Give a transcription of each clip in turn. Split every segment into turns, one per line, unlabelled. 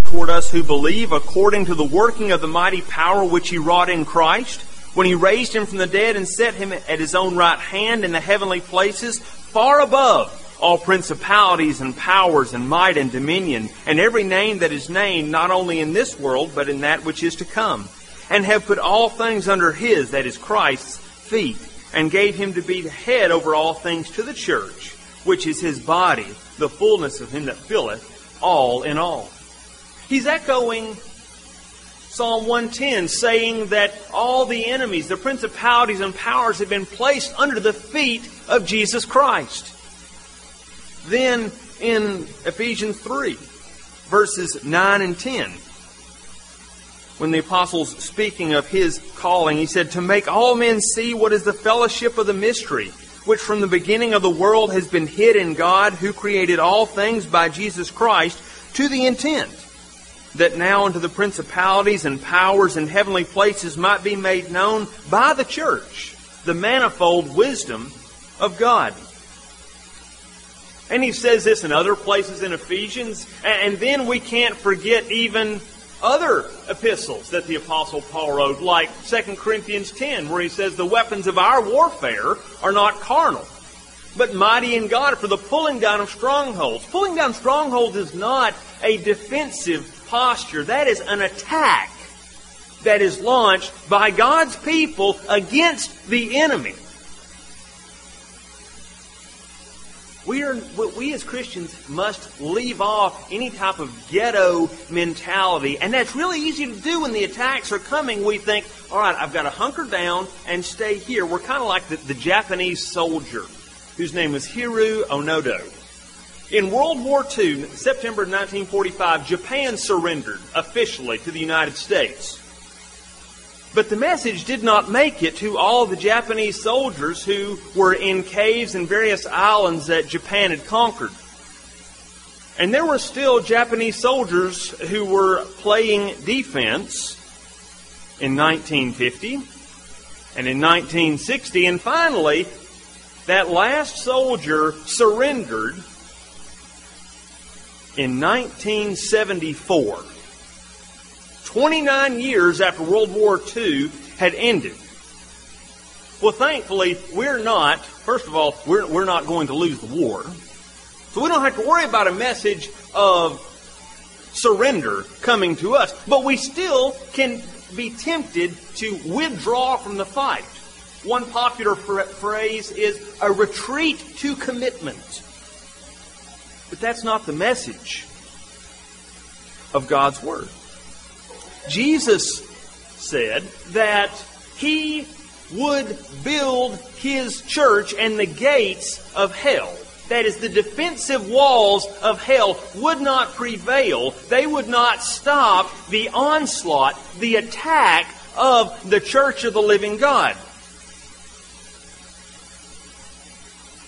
toward us who believe according to the working of the mighty power which he wrought in Christ, when he raised him from the dead and set him at his own right hand in the heavenly places, far above all principalities and powers and might and dominion, and every name that is named, not only in this world, but in that which is to come, and have put all things under his, that is Christ's, feet, and gave him to be the head over all things to the church, which is his body, the fullness of him that filleth all in all. He's echoing Psalm 110, saying that all the enemies, the principalities and powers have been placed under the feet of Jesus Christ. Then in Ephesians 3, verses 9 and 10, when the apostle's speaking of his calling, he said, To make all men see what is the fellowship of the mystery, which from the beginning of the world has been hid in God, who created all things by Jesus Christ, to the intent that now unto the principalities and powers in heavenly places might be made known by the church the manifold wisdom of God. And he says this in other places in Ephesians. And then we can't forget even other epistles that the Apostle Paul wrote, like 2 Corinthians 10, where he says, The weapons of our warfare are not carnal, but mighty in God for the pulling down of strongholds. Pulling down strongholds is not a defensive posture, that is an attack that is launched by God's people against the enemy. We, are, we as Christians must leave off any type of ghetto mentality. And that's really easy to do when the attacks are coming. We think, all right, I've got to hunker down and stay here. We're kind of like the, the Japanese soldier whose name was Hiroo Onoda. In World War II, September 1945, Japan surrendered officially to the United States. But the message did not make it to all the Japanese soldiers who were in caves and various islands that Japan had conquered. And there were still Japanese soldiers who were playing defense in 1950 and in 1960. And finally, that last soldier surrendered in 1974. 29 years after World War II had ended. Well, thankfully, we're not, first of all, we're, we're not going to lose the war. So we don't have to worry about a message of surrender coming to us. But we still can be tempted to withdraw from the fight. One popular phrase is a retreat to commitment. But that's not the message of God's Word. Jesus said that he would build his church and the gates of hell. That is, the defensive walls of hell would not prevail. They would not stop the onslaught, the attack of the church of the living God.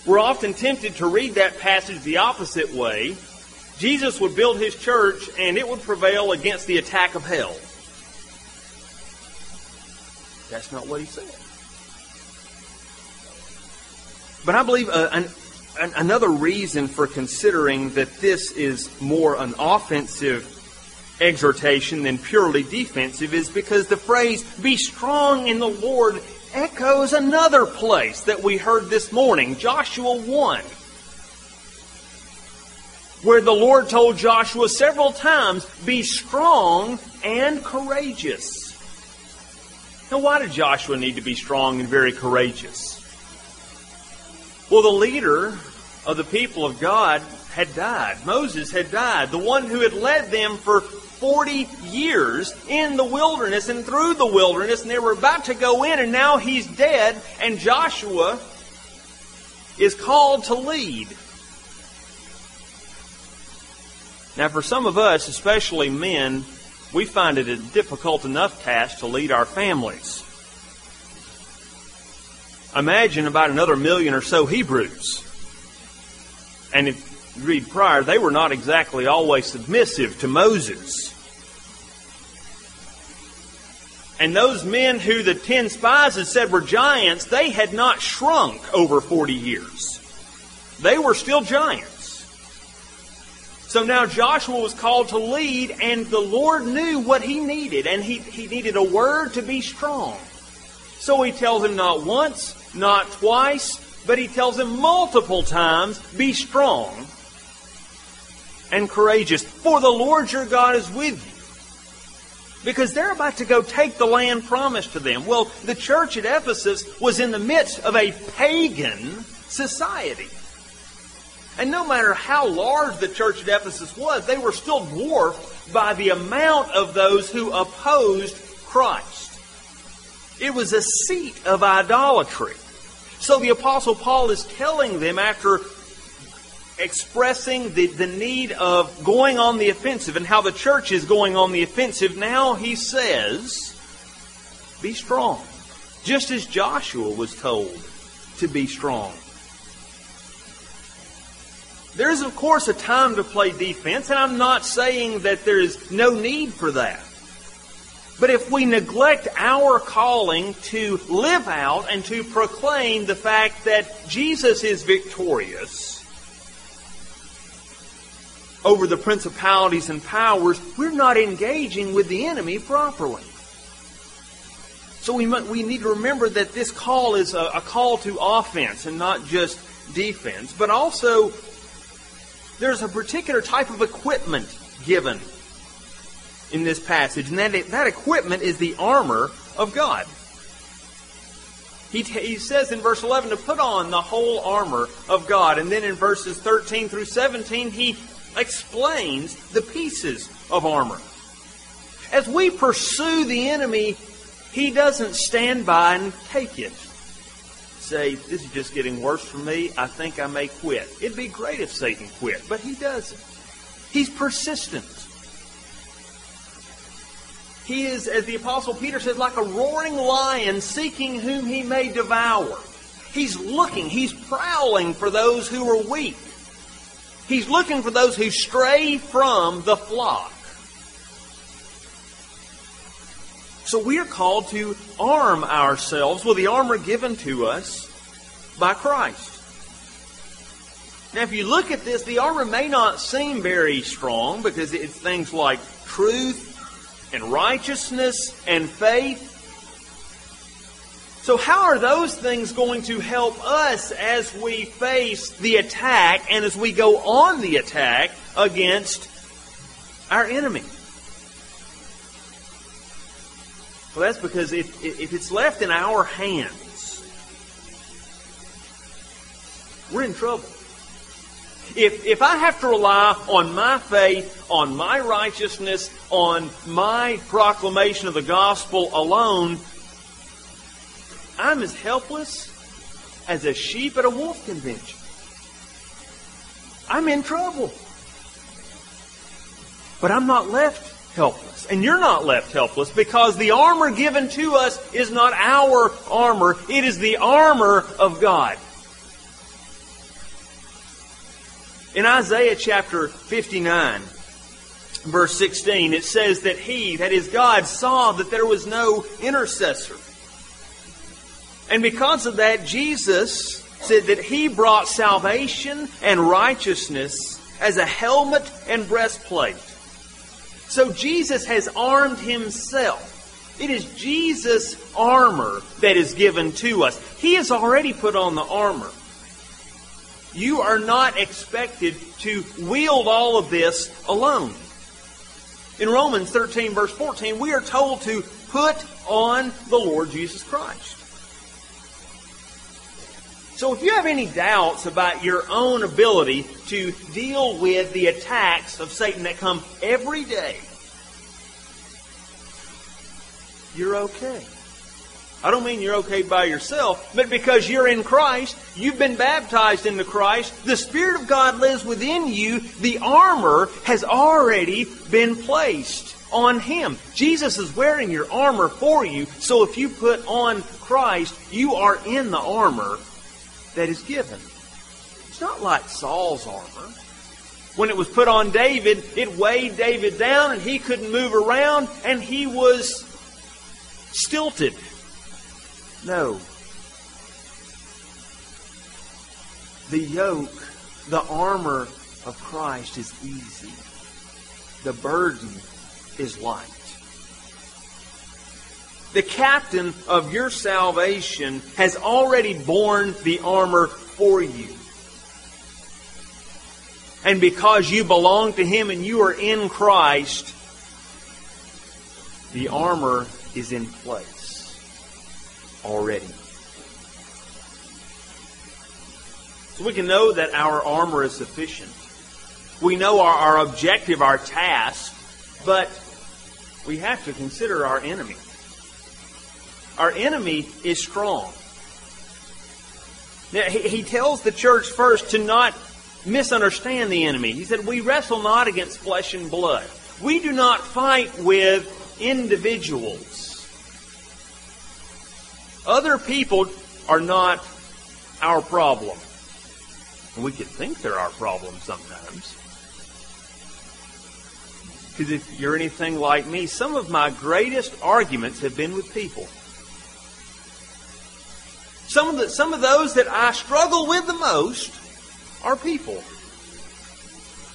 We're often tempted to read that passage the opposite way. Jesus would build his church and it would prevail against the attack of hell. That's not what he said. But I believe uh, an, an, another reason for considering that this is more an offensive exhortation than purely defensive is because the phrase, be strong in the Lord, echoes another place that we heard this morning, Joshua 1 where the Lord told Joshua several times, Be strong and courageous. Now, why did Joshua need to be strong and very courageous? Well, the leader of the people of God had died. Moses had died. The one who had led them for 40 years in the wilderness and through the wilderness, and they were about to go in, and now he's dead, and Joshua is called to lead. Now, for some of us, especially men, we find it a difficult enough task to lead our families. Imagine about another million or so Hebrews. And if read prior, they were not exactly always submissive to Moses. And those men who the ten spies had said were giants, they had not shrunk over 40 years. They were still giants. So now Joshua was called to lead, and the Lord knew what he needed, and he, he needed a word to be strong. So he tells him not once, not twice, but he tells him multiple times, be strong and courageous, for the Lord your God is with you. Because they're about to go take the land promised to them. Well, the church at Ephesus was in the midst of a pagan society. And no matter how large the church at Ephesus was, they were still dwarfed by the amount of those who opposed Christ. It was a seat of idolatry. So the Apostle Paul is telling them after expressing the, the need of going on the offensive and how the church is going on the offensive, now he says, be strong. Just as Joshua was told to be strong. There is, of course, a time to play defense, and I'm not saying that there is no need for that. But if we neglect our calling to live out and to proclaim the fact that Jesus is victorious over the principalities and powers, we're not engaging with the enemy properly. So we, we need to remember that this call is a, a call to offense and not just defense, but also there's a particular type of equipment given in this passage, and that, that equipment is the armor of God. He, t- he says in verse 11 to put on the whole armor of God, and then in verses 13 through 17, he explains the pieces of armor. As we pursue the enemy, he doesn't stand by and take it say, this is just getting worse for me. I think I may quit. It'd be great if Satan quit, but he doesn't. He's persistent. He is, as the Apostle Peter says, like a roaring lion seeking whom he may devour. He's looking, he's prowling for those who are weak. He's looking for those who stray from the flock. So we are called to arm ourselves with the armor given to us by Christ. Now, if you look at this, the armor may not seem very strong because it's things like truth and righteousness and faith. So, how are those things going to help us as we face the attack and as we go on the attack against our enemy? Well, that's because if, if it's left in our hands, we're in trouble. If, if I have to rely on my faith, on my righteousness, on my proclamation of the gospel alone, I'm as helpless as a sheep at a wolf convention. I'm in trouble. But I'm not left helpless. And you're not left helpless because the armor given to us is not our armor. It is the armor of God. In Isaiah chapter 59, verse 16, it says that he, that is God, saw that there was no intercessor. And because of that, Jesus said that he brought salvation and righteousness as a helmet and breastplate. So Jesus has armed himself. It is Jesus' armor that is given to us. He has already put on the armor. You are not expected to wield all of this alone. In Romans 13, verse 14, we are told to put on the Lord Jesus Christ. So if you have any doubts about your own ability to deal with the attacks of Satan that come every day, you're okay. I don't mean you're okay by yourself, but because you're in Christ, you've been baptized into Christ, the Spirit of God lives within you, the armor has already been placed on Him. Jesus is wearing your armor for you, so if you put on Christ, you are in the armor that is given. It's not like Saul's armor. When it was put on David, it weighed David down and he couldn't move around and he was stilted. No. The yoke, the armor of Christ is easy. The burden is light. The captain of your salvation has already borne the armor for you. And because you belong to Him and you are in Christ, the armor is in place already. So we can know that our armor is sufficient. We know our, our objective, our task, but we have to consider our enemy. Our enemy is strong. Now, he, tells the church first to not misunderstand the enemy. He said, We wrestle not against flesh and blood. We do not fight with individuals. Other people are not our problem. We could think they're our problem sometimes. Because if you're anything like me, some of my greatest arguments have been with people. Some of, the, some of those that I struggle with the most are people.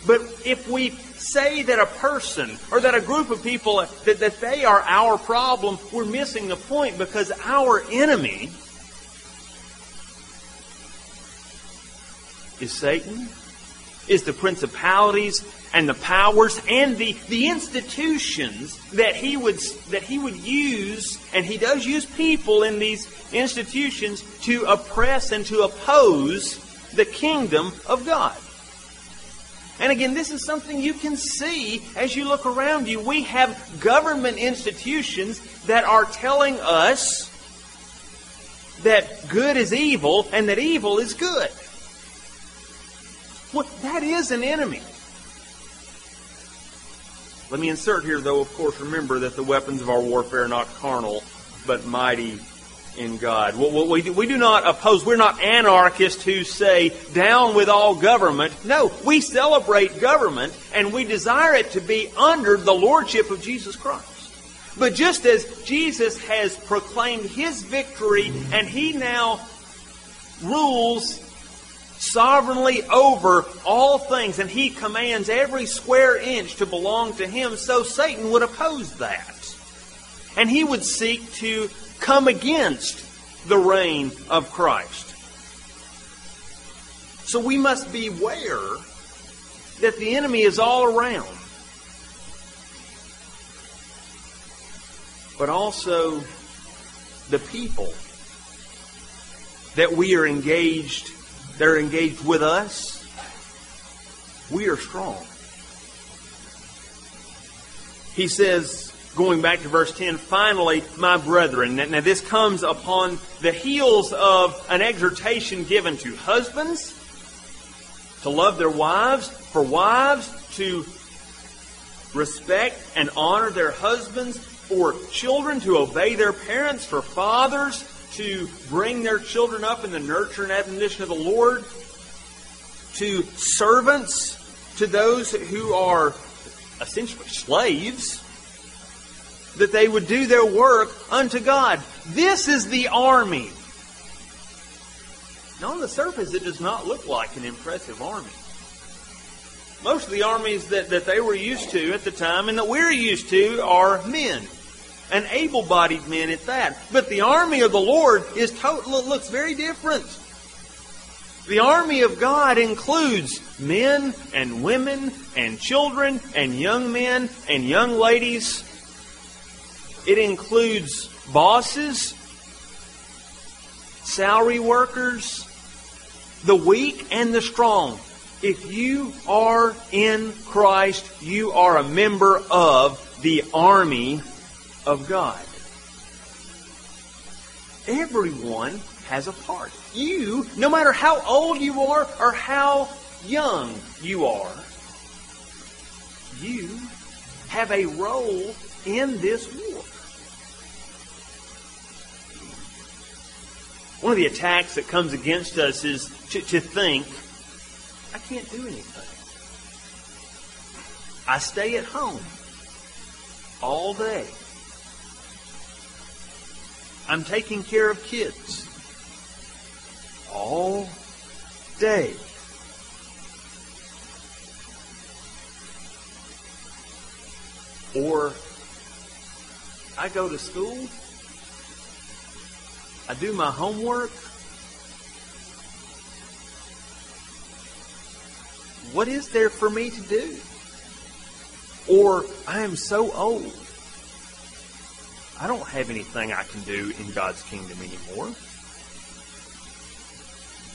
But if we say that a person or that a group of people that, that they are our problem, we're missing the point because our enemy is Satan, is the principalities and the powers and the, the institutions that he would that he would use, and he does use people in these institutions to oppress and to oppose the kingdom of God. And again, this is something you can see as you look around you. We have government institutions that are telling us that good is evil and that evil is good. Well, that is an enemy. Let me insert here, though, of course, remember that the weapons of our warfare are not carnal, but mighty in God. We do not oppose, we're not anarchists who say, down with all government. No, we celebrate government and we desire it to be under the lordship of Jesus Christ. But just as Jesus has proclaimed his victory and he now rules sovereignly over all things, and he commands every square inch to belong to him, so Satan would oppose that. And he would seek to come against the reign of Christ. So we must beware that the enemy is all around. But also the people that we are engaged that are engaged with us, we are strong. He says, going back to verse 10, finally, my brethren. Now, this comes upon the heels of an exhortation given to husbands to love their wives, for wives to respect and honor their husbands, for children to obey their parents, for fathers to bring their children up in the nurture and admonition of the Lord, to servants, to those who are essentially slaves, that they would do their work unto God. This is the army. Now, on the surface, it does not look like an impressive army. Most of the armies that, that they were used to at the time and that we're used to are men and able-bodied men at that. But the army of the Lord is to- looks very different. The army of God includes men and women and children and young men and young ladies. It includes bosses, salary workers, the weak and the strong. If you are in Christ, you are a member of the army of God. Everyone has a part. You, no matter how old you are or how young you are, you have a role in this war. One of the attacks that comes against us is to, to think, I can't do anything. I stay at home all day. I'm taking care of kids. All day. Or I go to school, I do my homework. What is there for me to do? Or I am so old. I don't have anything I can do in God's kingdom anymore.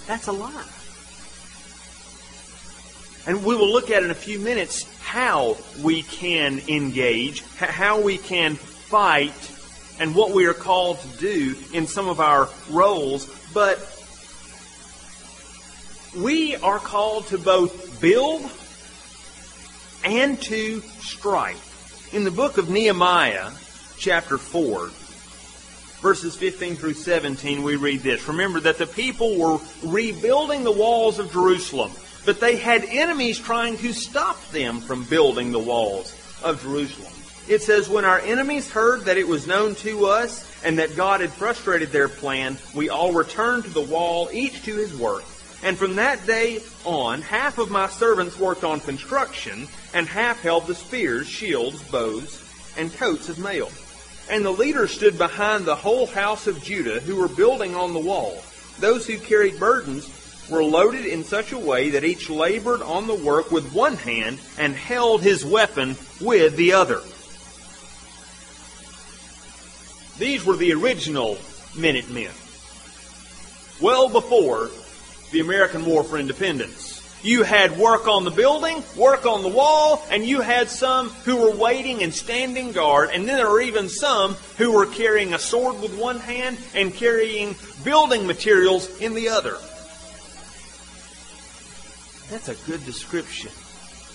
That's a lie. And we will look at in a few minutes how we can engage, how we can fight, and what we are called to do in some of our roles. But we are called to both build and to strike. In the book of Nehemiah, chapter 4, verses 15 through 17, we read this. Remember that the people were rebuilding the walls of Jerusalem, but they had enemies trying to stop them from building the walls of Jerusalem. It says, When our enemies heard that it was known to us and that God had frustrated their plan, we all returned to the wall, each to his work. And from that day on, half of my servants worked on construction, and half held the spears, shields, bows, and coats of mail. And the leaders stood behind the whole house of Judah who were building on the wall. Those who carried burdens were loaded in such a way that each labored on the work with one hand and held his weapon with the other. These were the original Minutemen. Well before the American War for Independence. You had work on the building, work on the wall, and you had some who were waiting and standing guard, and then there were even some who were carrying a sword with one hand and carrying building materials in the other. That's a good description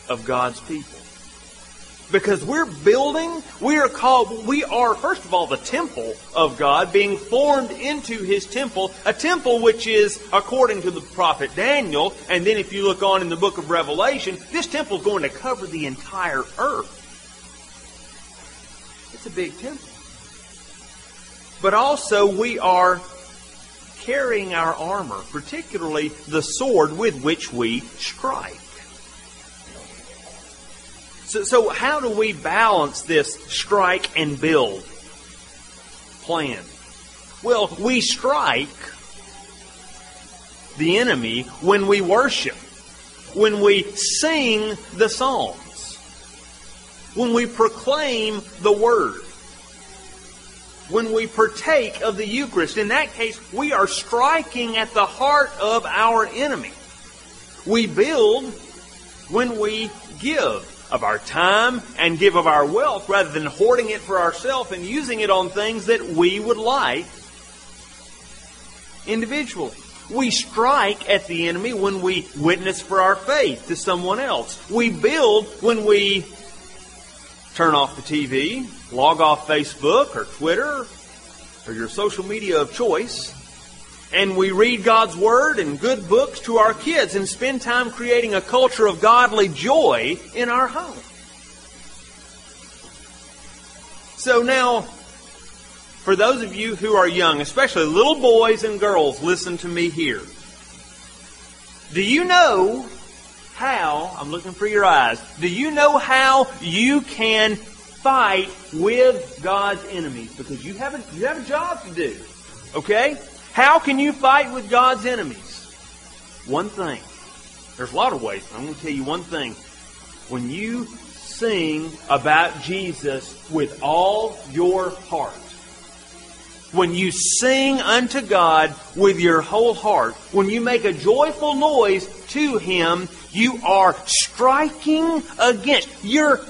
of God's people. Because we're building, we are called, we are, first of all, the temple of God, being formed into His temple, a temple which is, according to the prophet Daniel, and then if you look on in the book of Revelation, this temple is going to cover the entire earth. It's a big temple. But also, we are carrying our armor, particularly the sword with which we strike. So, so how do we balance this strike and build plan? Well, we strike the enemy when we worship, when we sing the Psalms, when we proclaim the Word when we partake of the Eucharist. In that case, we are striking at the heart of our enemy. We build when we give of our time and give of our wealth rather than hoarding it for ourselves and using it on things that we would like individually. We strike at the enemy when we witness for our faith to someone else. We build when we turn off the TV, log off Facebook or Twitter or your social media of choice, and we read God's Word and good books to our kids and spend time creating a culture of godly joy in our home. So now, for those of you who are young, especially little boys and girls, listen to me here. Do you know how, I'm looking for your eyes, do you know how you can fight with God's enemies? Because you have a, you have a job to do. Okay? How can you fight with God's enemies? One thing. There's a lot of ways. I'm going to tell you one thing. When you sing about Jesus with all your heart, when you sing unto God with your whole heart, when you make a joyful noise to Him, you are striking against, you're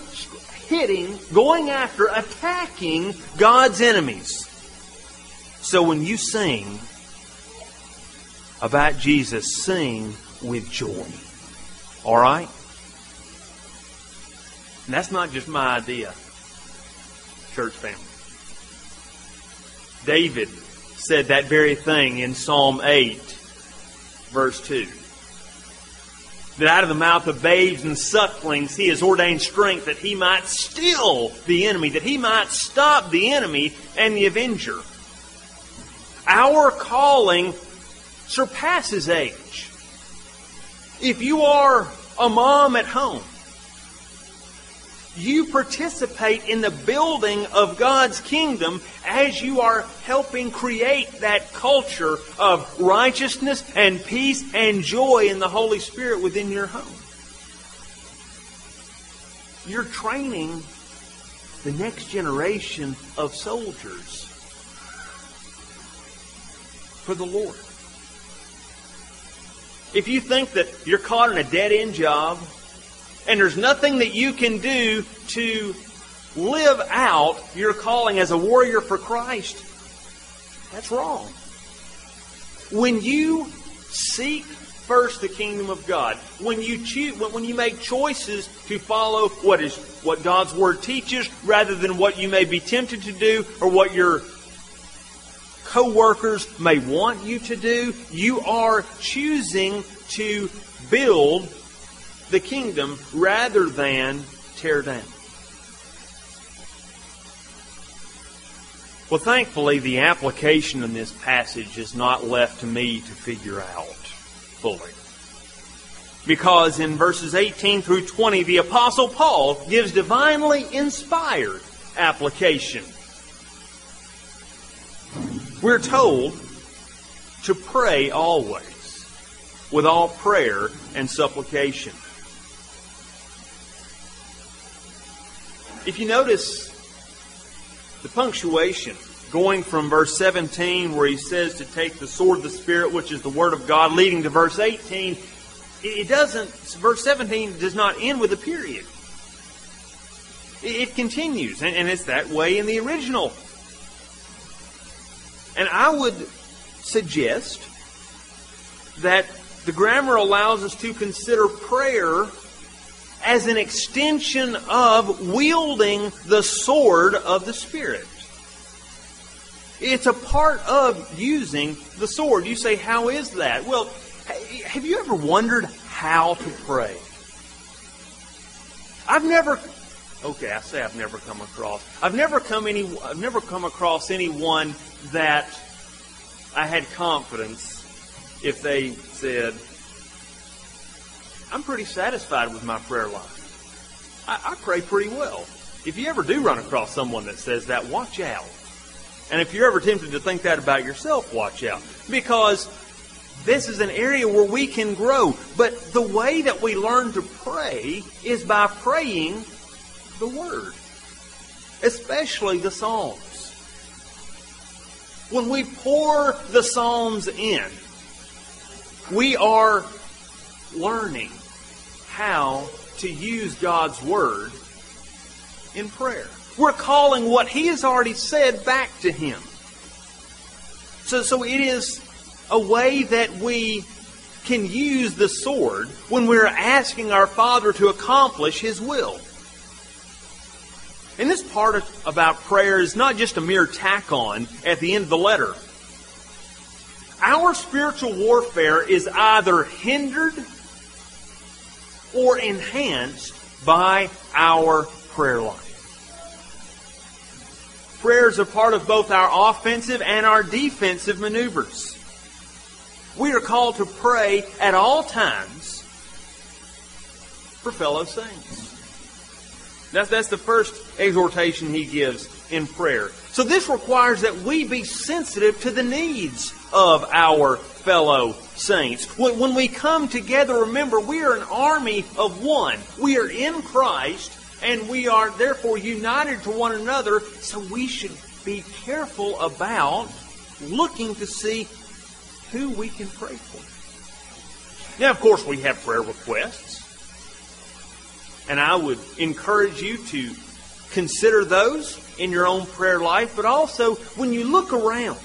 hitting, going after, attacking God's enemies. So when you sing about Jesus, sing with joy. All right? And that's not just my idea, church family. David said that very thing in Psalm 8, verse 2. That out of the mouth of babes and sucklings he has ordained strength that he might still the enemy, that he might stop the enemy and the avenger. Our calling surpasses age. If you are a mom at home, You participate in the building of God's kingdom as you are helping create that culture of righteousness and peace and joy in the Holy Spirit within your home. You're training the next generation of soldiers for the Lord. If you think that you're caught in a dead end job and there's nothing that you can do to live out your calling as a warrior for Christ, that's wrong. When you seek first the kingdom of God, when you choose, when you make choices to follow what is what God's word teaches rather than what you may be tempted to do or what your co-workers may want you to do, you are choosing to build the kingdom rather than tear down. Well, thankfully, the application in this passage is not left to me to figure out fully. Because in verses 18 through 20, the Apostle Paul gives divinely inspired application. We're told to pray always with all prayer and supplication. If you notice the punctuation going from verse 17 where he says to take the sword of the Spirit, which is the Word of God, leading to verse 18, it doesn't, verse 17 does not end with a period. It continues, and it's that way in the original. And I would suggest that the grammar allows us to consider prayer as an extension of wielding the sword of the Spirit. It's a part of using the sword. You say, how is that? Well, have you ever wondered how to pray? I've never okay, I say I've never come across. I've never come any I've never come across anyone that I had confidence if they said, I'm pretty satisfied with my prayer life. I, I pray pretty well. If you ever do run across someone that says that, watch out. And if you're ever tempted to think that about yourself, watch out. Because this is an area where we can grow. But the way that we learn to pray is by praying the Word, especially the Psalms. When we pour the Psalms in, we are learning how to use God's Word in prayer. We're calling what He has already said back to Him. So, so it is a way that we can use the sword when we're asking our Father to accomplish His will. And this part about prayer is not just a mere tack on at the end of the letter. Our spiritual warfare is either hindered or enhanced by our prayer life. Prayer is a part of both our offensive and our defensive maneuvers. We are called to pray at all times for fellow saints. That's, that's the first exhortation he gives in prayer. So this requires that we be sensitive to the needs of our fellow saints. When, when we come together, remember, we are an army of one. We are in Christ, and we are therefore united to one another, so we should be careful about looking to see who we can pray for. Now, of course, we have prayer requests. And I would encourage you to consider those in your own prayer life, but also when you look around,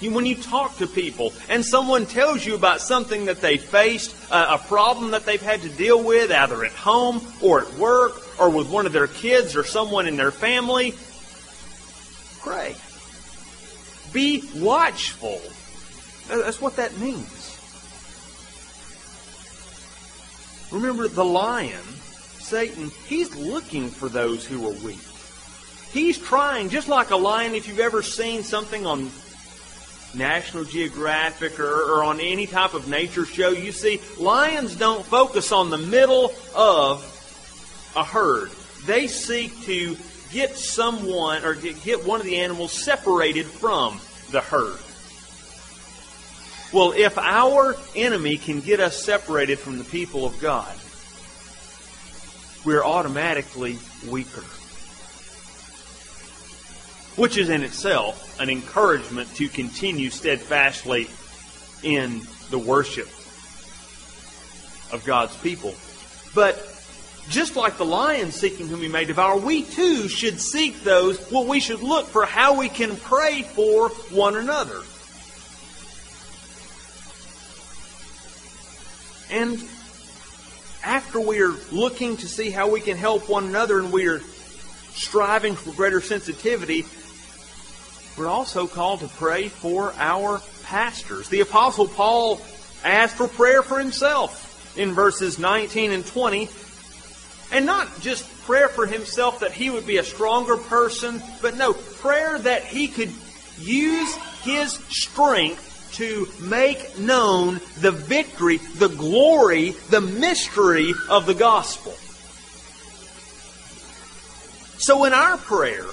when you talk to people and someone tells you about something that they faced, uh, a problem that they've had to deal with, either at home or at work or with one of their kids or someone in their family, pray. Be watchful. That's what that means. Remember, the lion, Satan, he's looking for those who are weak. He's trying, just like a lion, if you've ever seen something on National Geographic or, or, on any type of nature show, you see lions don't focus on the middle of a herd, they seek to get someone or get one of the animals separated from the herd. Well, if our enemy can get us separated from the people of God, we're automatically weaker. Which is in itself an encouragement to continue steadfastly in the worship of God's people. But just like the lion seeking whom he may devour, we too should seek those, well, we should look for how we can pray for one another. And after we are looking to see how we can help one another and we are striving for greater sensitivity, we're also called to pray for our pastors. The Apostle Paul asked for prayer for himself in verses 19 and 20. And not just prayer for himself that he would be a stronger person, but no, prayer that he could use his strength to make known the victory, the glory, the mystery of the gospel. So in our prayer,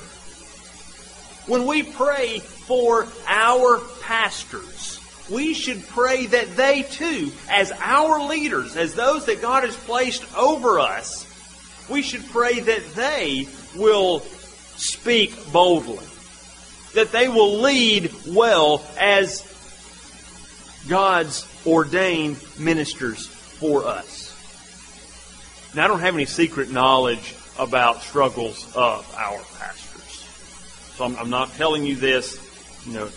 when we pray for our pastors, we should pray that they too, as our leaders, as those that God has placed over us, we should pray that they will speak boldly, that they will lead well as God's ordained ministers for us. Now, I don't have any secret knowledge about struggles of our pastors. So I'm, I'm not telling you this, you know,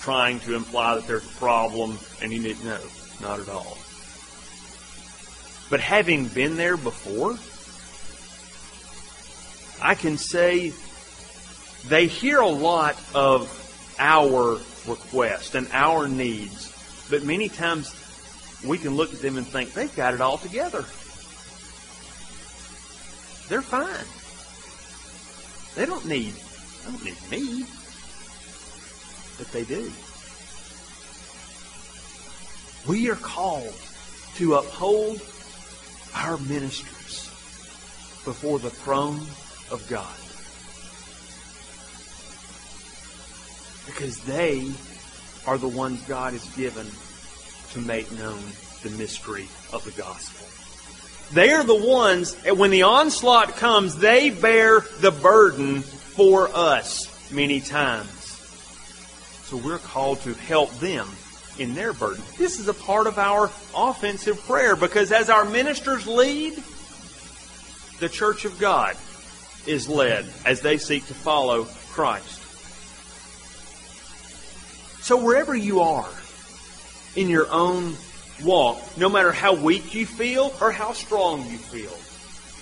trying to imply that there's a problem and you need know. Not at all. But having been there before, I can say they hear a lot of our requests and our needs, but many times we can look at them and think they've got it all together. They're fine. They don't need they don't need me. But they do. We are called to uphold our ministers before the throne of God. Because they are the ones God has given to make known the mystery of the gospel. They are the ones, when the onslaught comes, they bear the burden for us many times. So we're called to help them in their burden. This is a part of our offensive prayer because as our ministers lead, the church of God is led as they seek to follow Christ. So wherever you are in your own walk, no matter how weak you feel or how strong you feel,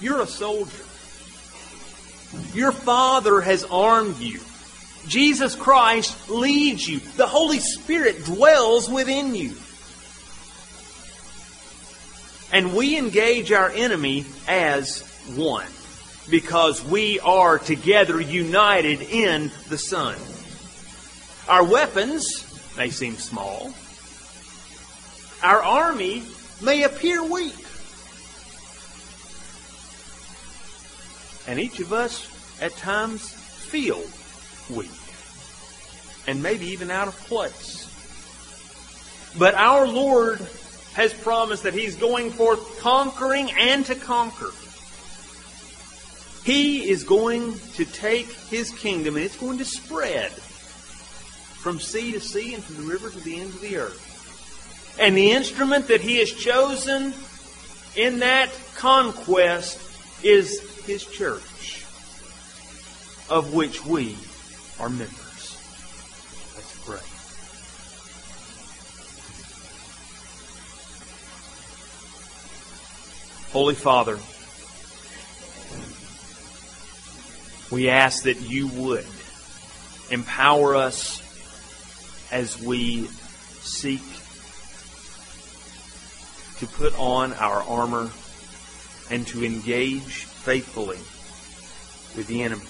you're a soldier. Your Father has armed you. Jesus Christ leads you. The Holy Spirit dwells within you. And we engage our enemy as one because we are together united in the Son. Our weapons may seem small. Our army may appear weak. And each of us at times feel weak. And maybe even out of place. But our Lord has promised that He's going forth conquering and to conquer. He is going to take His kingdom and it's going to spread from sea to sea and from the river to the ends of the earth. And the instrument that he has chosen in that conquest is his church, of which we are members. Let's pray. Holy Father, we ask that you would empower us as we seek to put on our armor and to engage faithfully with the enemy.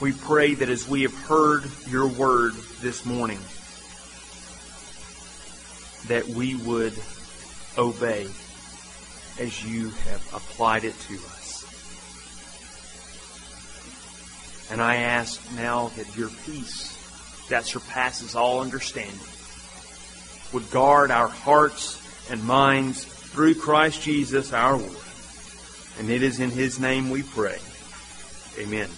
We pray that as we have heard your word this morning, that we would obey as you have applied it to us. And I ask now that your peace that surpasses all understanding would guard our hearts and minds through Christ Jesus our Lord. And it is in His name we pray. Amen.